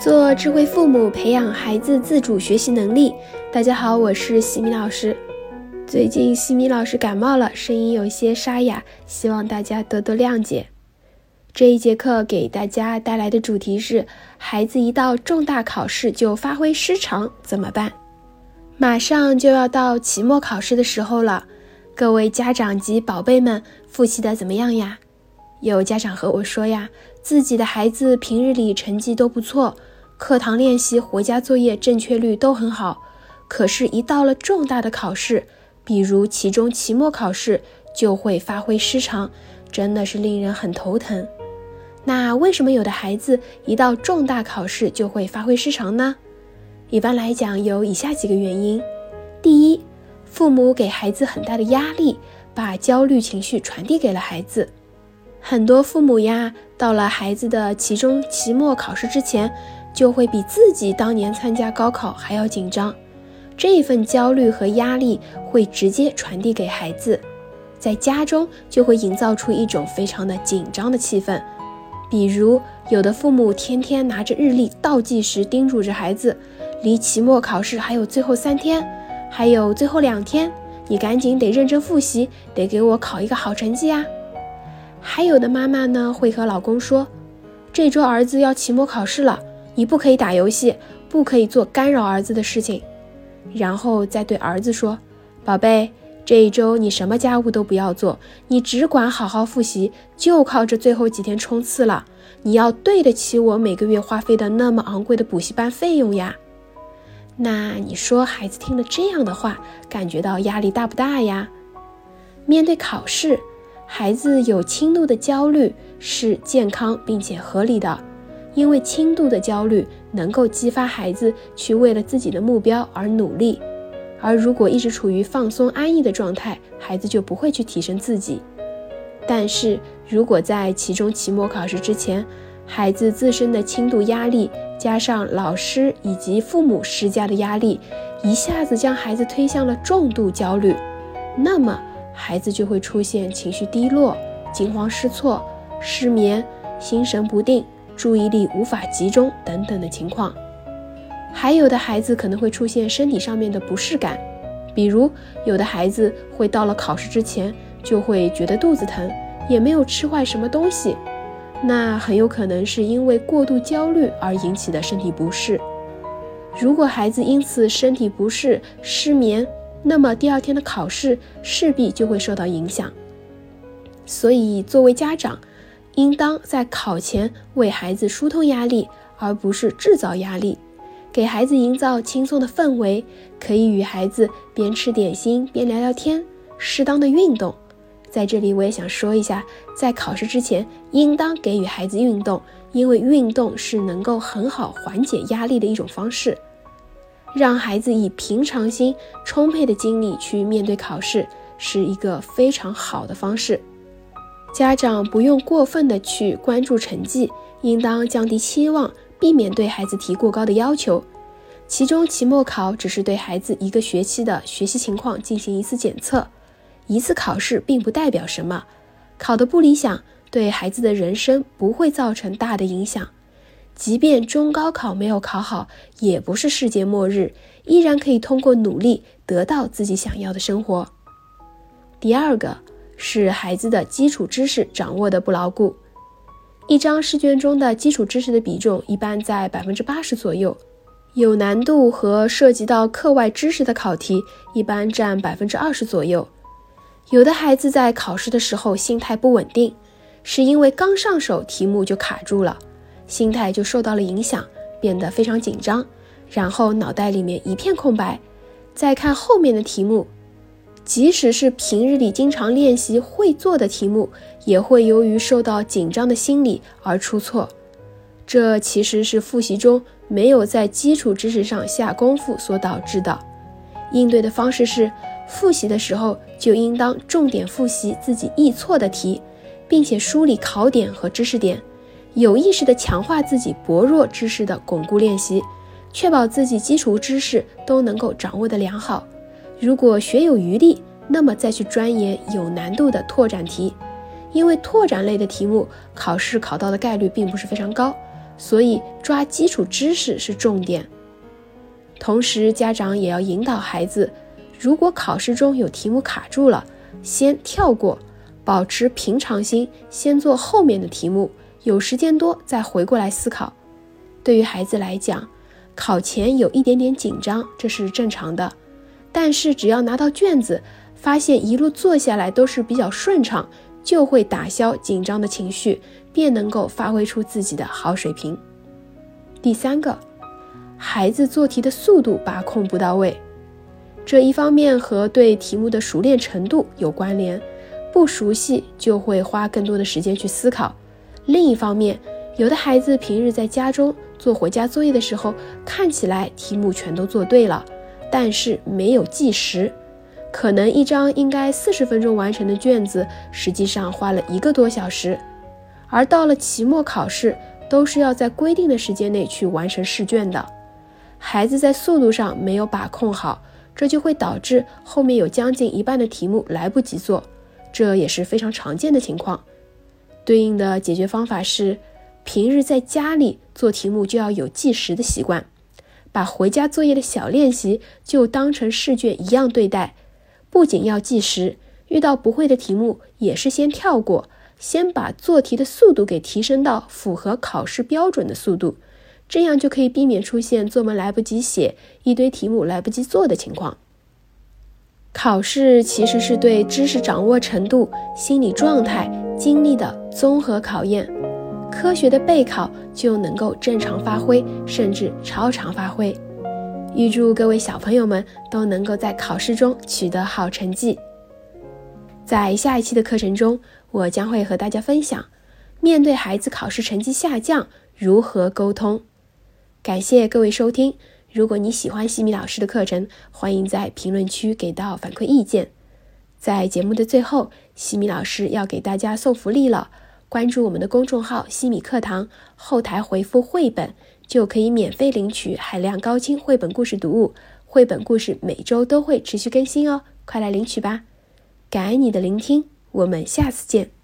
做智慧父母，培养孩子自主学习能力。大家好，我是西米老师。最近西米老师感冒了，声音有些沙哑，希望大家多多谅解。这一节课给大家带来的主题是：孩子一到重大考试就发挥失常，怎么办？马上就要到期末考试的时候了，各位家长及宝贝们，复习的怎么样呀？有家长和我说呀，自己的孩子平日里成绩都不错。课堂练习、回家作业正确率都很好，可是，一到了重大的考试，比如期中、期末考试，就会发挥失常，真的是令人很头疼。那为什么有的孩子一到重大考试就会发挥失常呢？一般来讲，有以下几个原因：第一，父母给孩子很大的压力，把焦虑情绪传递给了孩子。很多父母呀，到了孩子的期中、期末考试之前，就会比自己当年参加高考还要紧张，这一份焦虑和压力会直接传递给孩子，在家中就会营造出一种非常的紧张的气氛。比如，有的父母天天拿着日历倒计时，叮嘱着孩子，离期末考试还有最后三天，还有最后两天，你赶紧得认真复习，得给我考一个好成绩啊！还有的妈妈呢，会和老公说，这周儿子要期末考试了。你不可以打游戏，不可以做干扰儿子的事情，然后再对儿子说：“宝贝，这一周你什么家务都不要做，你只管好好复习，就靠这最后几天冲刺了。你要对得起我每个月花费的那么昂贵的补习班费用呀。”那你说孩子听了这样的话，感觉到压力大不大呀？面对考试，孩子有轻度的焦虑是健康并且合理的。因为轻度的焦虑能够激发孩子去为了自己的目标而努力，而如果一直处于放松安逸的状态，孩子就不会去提升自己。但是如果在期中、期末考试之前，孩子自身的轻度压力加上老师以及父母施加的压力，一下子将孩子推向了重度焦虑，那么孩子就会出现情绪低落、惊慌失措、失眠、心神不定。注意力无法集中等等的情况，还有的孩子可能会出现身体上面的不适感，比如有的孩子会到了考试之前就会觉得肚子疼，也没有吃坏什么东西，那很有可能是因为过度焦虑而引起的身体不适。如果孩子因此身体不适、失眠，那么第二天的考试势必就会受到影响。所以作为家长，应当在考前为孩子疏通压力，而不是制造压力，给孩子营造轻松的氛围，可以与孩子边吃点心边聊聊天，适当的运动。在这里，我也想说一下，在考试之前，应当给予孩子运动，因为运动是能够很好缓解压力的一种方式，让孩子以平常心、充沛的精力去面对考试，是一个非常好的方式。家长不用过分的去关注成绩，应当降低期望，避免对孩子提过高的要求。期中、期末考只是对孩子一个学期的学习情况进行一次检测，一次考试并不代表什么。考得不理想，对孩子的人生不会造成大的影响。即便中高考没有考好，也不是世界末日，依然可以通过努力得到自己想要的生活。第二个。是孩子的基础知识掌握的不牢固，一张试卷中的基础知识的比重一般在百分之八十左右，有难度和涉及到课外知识的考题一般占百分之二十左右。有的孩子在考试的时候心态不稳定，是因为刚上手题目就卡住了，心态就受到了影响，变得非常紧张，然后脑袋里面一片空白，再看后面的题目。即使是平日里经常练习会做的题目，也会由于受到紧张的心理而出错。这其实是复习中没有在基础知识上下功夫所导致的。应对的方式是，复习的时候就应当重点复习自己易错的题，并且梳理考点和知识点，有意识地强化自己薄弱知识的巩固练习，确保自己基础知识都能够掌握得良好。如果学有余力，那么再去钻研有难度的拓展题，因为拓展类的题目考试考到的概率并不是非常高，所以抓基础知识是重点。同时，家长也要引导孩子，如果考试中有题目卡住了，先跳过，保持平常心，先做后面的题目，有时间多再回过来思考。对于孩子来讲，考前有一点点紧张，这是正常的。但是只要拿到卷子，发现一路做下来都是比较顺畅，就会打消紧张的情绪，便能够发挥出自己的好水平。第三个，孩子做题的速度把控不到位，这一方面和对题目的熟练程度有关联，不熟悉就会花更多的时间去思考；另一方面，有的孩子平日在家中做回家作业的时候，看起来题目全都做对了。但是没有计时，可能一张应该四十分钟完成的卷子，实际上花了一个多小时。而到了期末考试，都是要在规定的时间内去完成试卷的。孩子在速度上没有把控好，这就会导致后面有将近一半的题目来不及做，这也是非常常见的情况。对应的解决方法是，平日在家里做题目就要有计时的习惯。把回家作业的小练习就当成试卷一样对待，不仅要计时，遇到不会的题目也是先跳过，先把做题的速度给提升到符合考试标准的速度，这样就可以避免出现作文来不及写、一堆题目来不及做的情况。考试其实是对知识掌握程度、心理状态、精力的综合考验。科学的备考就能够正常发挥，甚至超常发挥。预祝各位小朋友们都能够在考试中取得好成绩。在下一期的课程中，我将会和大家分享，面对孩子考试成绩下降如何沟通。感谢各位收听。如果你喜欢西米老师的课程，欢迎在评论区给到反馈意见。在节目的最后，西米老师要给大家送福利了。关注我们的公众号“西米课堂”，后台回复“绘本”就可以免费领取海量高清绘本故事读物。绘本故事每周都会持续更新哦，快来领取吧！感恩你的聆听，我们下次见。